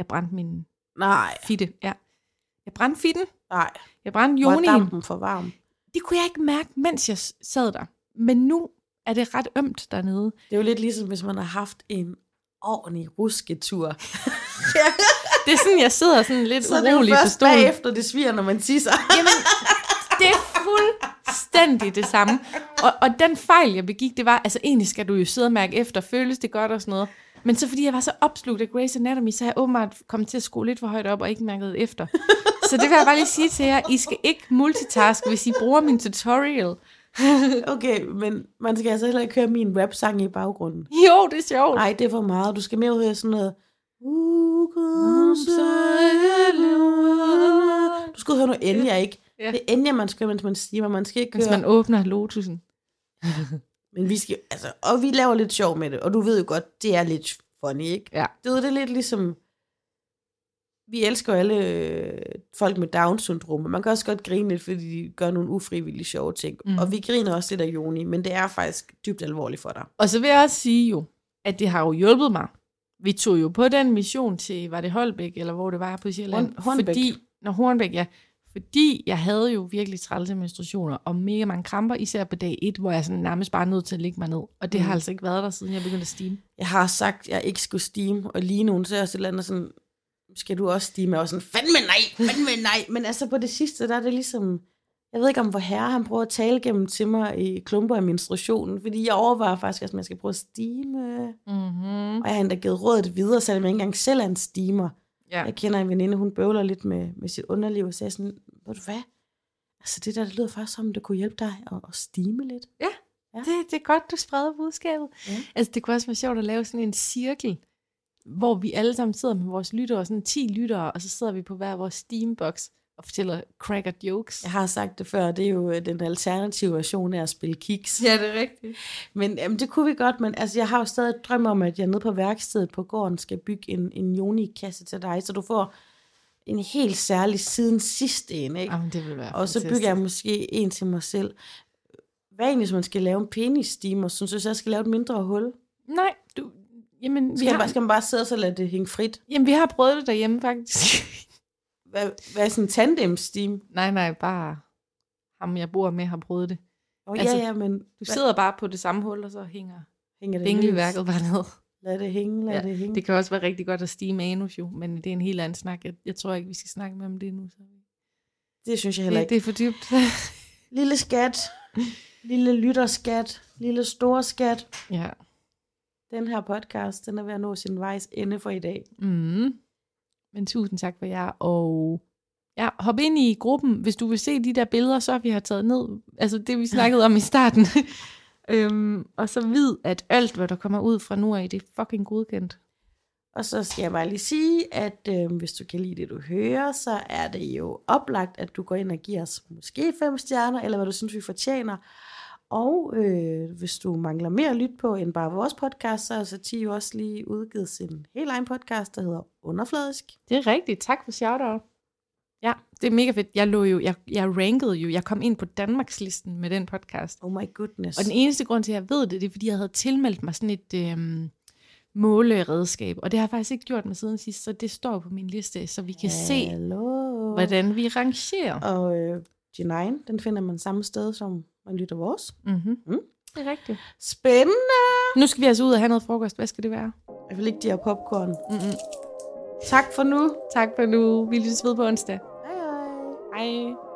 Jeg brændte min Nej, fitte. Ja. Jeg brændte fitten. nej. Jeg brændte Var jonien. dampen for varm? Det kunne jeg ikke mærke, mens jeg sad der. Men nu er det ret ømt dernede. Det er jo lidt ligesom, hvis man har haft en ordentlig rusketur. <laughs> Det er sådan, jeg sidder sådan lidt Så urolig på stolen. bagefter, det sviger, når man tisser. Jamen, det er fuldstændig det samme. Og, og den fejl, jeg begik, det var, altså egentlig skal du jo sidde og mærke efter, føles det godt og sådan noget. Men så fordi jeg var så opslugt af Grey's Anatomy, så har jeg åbenbart kommet til at skrue lidt for højt op og ikke mærket efter. <laughs> Så det vil jeg bare lige sige til jer, I skal ikke multitaske, hvis I bruger min tutorial. <laughs> Okay, men man skal altså heller ikke høre min rap-sang i baggrunden. Jo, det er sjovt. Nej, det er for meget. Du skal mere høre sådan noget... "Uh, kom så alle." Du skal høre noget Enya, ikke? Ja. Det er Enya, man skal mens man stimer. Man skal ikke Hvis høre... man åbner lotusen. <laughs> Men vi skal... Altså, og vi laver lidt sjov med det. Og du ved jo godt, det er lidt funny, ikke? Ja. Det, ved, det er lidt ligesom... Vi elsker jo alle øh, folk med Down-syndrom, men man kan også godt grine lidt, fordi de gør nogle ufrivillige sjove ting. Mm. Mm. Og vi griner også lidt af Joni, men det er faktisk dybt alvorligt for dig. Og så vil jeg også sige jo, at det har jo hjulpet mig. Vi tog jo på den mission til, var det Holbæk, eller hvor det var på Sjælland? Horn- Hornbæk. Fordi, når Hornbæk, ja. Fordi jeg havde jo virkelig trælse menstruationer, og mega mange kramper, især på dag 1, hvor jeg sådan nærmest bare nødt til at ligge mig ned. Og det mm. har altså ikke været der, siden jeg begyndte at stime. Jeg har sagt, at jeg ikke skulle stime, og lige nu så er jeg også et eller andet sådan, skal du også stime? Og sådan, fandme nej, fandme nej. Men altså på det sidste, der er det ligesom, jeg ved ikke om hvor herre han prøver at tale gennem til mig i klumper af menstruationen, fordi jeg overvejer faktisk, at jeg skal prøve at stime. Mm-hmm. Og jeg har endda givet rådet videre, selvom jeg ikke engang selv er en steamer. Ja. Jeg kender en veninde, hun bøvler lidt med, med sit underliv, og sagde sådan, ved du hvad? Altså det der, det lyder faktisk som, det kunne hjælpe dig at, at stime lidt. Det, det er godt, du spreder budskabet. Ja. Altså, det kunne også være sjovt at lave sådan en cirkel, hvor vi alle sammen sidder med vores lyttere, sådan 10 lyttere, og så sidder vi på hver vores Steambox og fortæller cracker jokes. Jeg har sagt det før, det er jo øh, den alternative version af at spille kiks. ja det er rigtigt. Men jamen, det kunne vi godt, men altså, jeg har jo stadig et drøm om, at jeg nede på værkstedet på gården skal bygge en, en Joni-kasse til dig, så du får en helt særlig siden sidste en, ikke? Jamen, det vil være Og så fantastisk. bygger jeg måske en til mig selv. Hvad egentlig, hvis man skal lave en penis-steamer? Synes du, så jeg skal lave et mindre hul? Nej, du, jamen, vi Skal, har, har... bare, skal man bare sidde og så lade det hænge frit? jamen, vi har prøvet det derhjemme, faktisk. <laughs> Hvad, hvad er sådan en tandem-steam? nej, nej, bare ham, jeg bor med, har prøvet det. Oh, Altså, ja, ja, men Du sidder bare på det samme hul, og så hænger hænger det vingelværket bare ned. Lad det hænge, lad Ja, det hænge. Det kan også være rigtig godt at stige anus jo, men det er en helt anden snak. Jeg, jeg tror ikke, vi skal snakke mere om det nu. Så. det synes jeg heller Det, ikke. det er for dybt. <laughs> <laughs> Lille skat, lille lytterskat, lille store skat. ja. Den her podcast, den er ved at nå sin vejs ende for i dag. Mm. Men tusind tak for jer, og ja, hop ind i gruppen, hvis du vil se de der billeder, så vi har taget ned, altså det vi snakkede om i starten. <laughs> øhm, og så vid, at alt, hvad der kommer ud fra nu af, det er fucking godkendt. Og så skal jeg bare lige sige, at øh, hvis du kan lide det, du hører, så er det jo oplagt, at du går ind og giver os måske fem stjerner, eller hvad du synes, vi fortjener. Og øh, hvis du mangler mere at lytte på end bare vores podcast, så har Satie jo også lige udgivet sin helt egen podcast, der hedder Underfladisk. Det er rigtigt. Tak for shout-out. Ja, det er mega fedt. Jeg, lå jo, jeg, jeg rankede jo, jeg kom ind på Danmarks listen med den podcast. Oh my goodness. Og den eneste grund til, at jeg ved det, det er, fordi jeg havde tilmeldt mig sådan et øhm, måleredskab. Og det har jeg faktisk ikke gjort med siden sidst, så det står på min liste, så vi kan se, Hallo. hvordan vi rangerer. Og øh, G9, den finder man samme sted, som man lytter vores. Mm-hmm. Mm. Det er rigtigt. Spændende! Nu skal vi altså ud og have noget frokost. Hvad skal det være? Jeg vil ikke de her popcorn. Mm-mm. Tak for nu. Tak for nu. Vi lyttes ved på onsdag. Hej hej. Hej.